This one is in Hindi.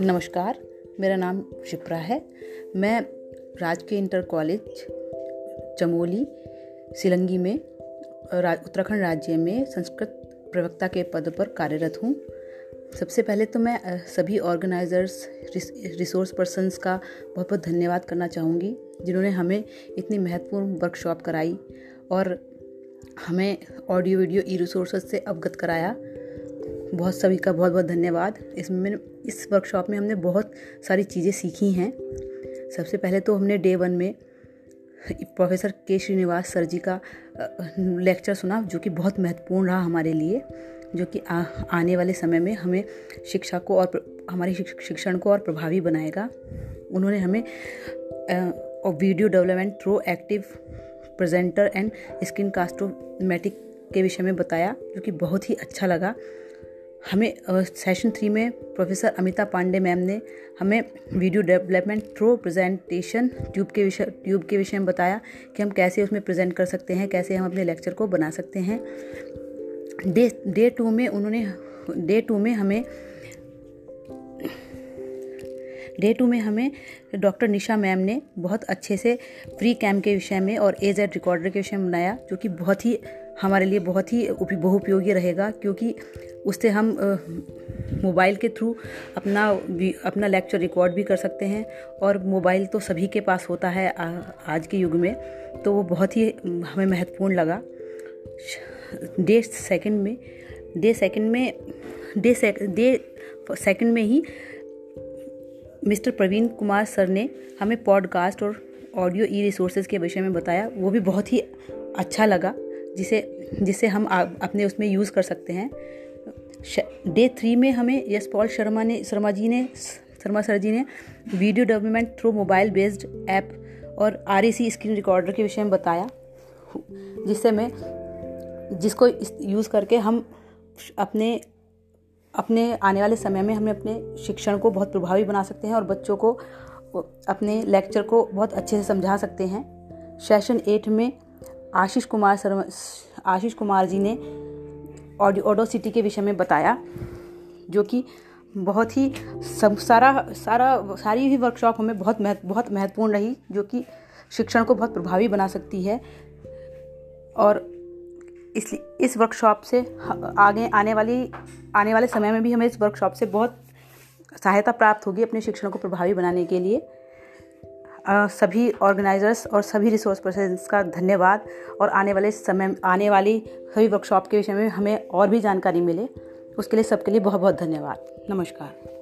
नमस्कार, मेरा नाम शिप्रा है। मैं राजकीय इंटर कॉलेज चमोली, सिलंगी में उत्तराखंड राज्य में संस्कृत प्रवक्ता के पद पर कार्यरत हूँ। सबसे पहले तो मैं सभी ऑर्गेनाइज़र्स रिसोर्स पर्सन्स का बहुत बहुत धन्यवाद करना चाहूँगी, जिन्होंने हमें इतनी महत्वपूर्ण वर्कशॉप कराई और हमें ऑडियो वीडियो ई रिसोर्सेज से अवगत कराया। बहुत सभी का बहुत बहुत धन्यवाद। इसमें इस वर्कशॉप में हमने बहुत सारी चीज़ें सीखी हैं। सबसे पहले तो हमने डे वन में प्रोफेसर के श्रीनिवास सर जी का लेक्चर सुना जो कि बहुत महत्वपूर्ण रहा हमारे लिए जो कि आ, आने वाले समय में हमें शिक्षा को और हमारी शिक्षण को और प्रभावी बनाएगा। उन्होंने हमें video development through active presenter and screen कास्टोमेटिक के विषय में बताया, जो कि बहुत ही अच्छा लगा। हमें सेशन थ्री में प्रोफेसर अमिता पांडे मैम ने हमें video development through presentation tube के विषय ट्यूब के विषय में बताया कि हम कैसे उसमें प्रेजेंट कर सकते हैं, कैसे हम अपने लेक्चर को बना सकते हैं। डे डे टू में उन्होंने डे टू में हमें डे टू में हमें डॉक्टर निशा मैम ने बहुत अच्छे से फ्री कैम के विषय में और एज एड रिकॉर्डर के विषय में बनाया जो कि बहुत ही हमारे लिए बहुत ही बहुपयोगी रहेगा क्योंकि उससे हम मोबाइल के थ्रू अपना अपना लेक्चर रिकॉर्ड भी कर सकते हैं और मोबाइल तो सभी के पास होता है आ, आज के युग में तो वो बहुत ही हमें महत्वपूर्ण लगा। डे सेकंड में डे सेकंड में डे डे सेकंड में ही मिस्टर प्रवीण कुमार सर ने हमें पॉडकास्ट और ऑडियो ई रिसोर्सेज के विषय में बताया। वो भी बहुत ही अच्छा लगा, जिसे जिसे हम अपने उसमें यूज़ कर सकते हैं। डे थ्री में हमें यशपॉल शर्मा ने, शर्मा जी ने, शर्मा सर जी ने video development through mobile based app और आर स्क्रीन रिकॉर्डर के विषय में बताया, जिससे मैं, जिसको यूज़ करके हम अपने अपने आने वाले समय में हमें अपने शिक्षण को बहुत प्रभावी बना सकते हैं और बच्चों को अपने लेक्चर को बहुत अच्छे से समझा सकते हैं। सेशन एट में आशीष कुमार शर्मा, आशीष कुमार जी ने ऑडियो ऑडोसिटी के विषय में बताया, जो कि बहुत ही सब सारा सारा, सारी ही वर्कशॉप हमें बहुत महत्व बहुत महत्वपूर्ण रही, जो कि शिक्षण को बहुत प्रभावी बना सकती है। और इस इस वर्कशॉप से आगे आने वाली, आने वाले समय में भी हमें इस वर्कशॉप से बहुत सहायता प्राप्त होगी अपने शिक्षण को प्रभावी बनाने के लिए। सभी ऑर्गेनाइजर्स और सभी रिसोर्स पर्सन का धन्यवाद और आने वाले समय, आने वाली सभी वर्कशॉप के विषय में हमें और भी जानकारी मिले। उसके लिए सबके लिए बहुत बहुत धन्यवाद। नमस्कार।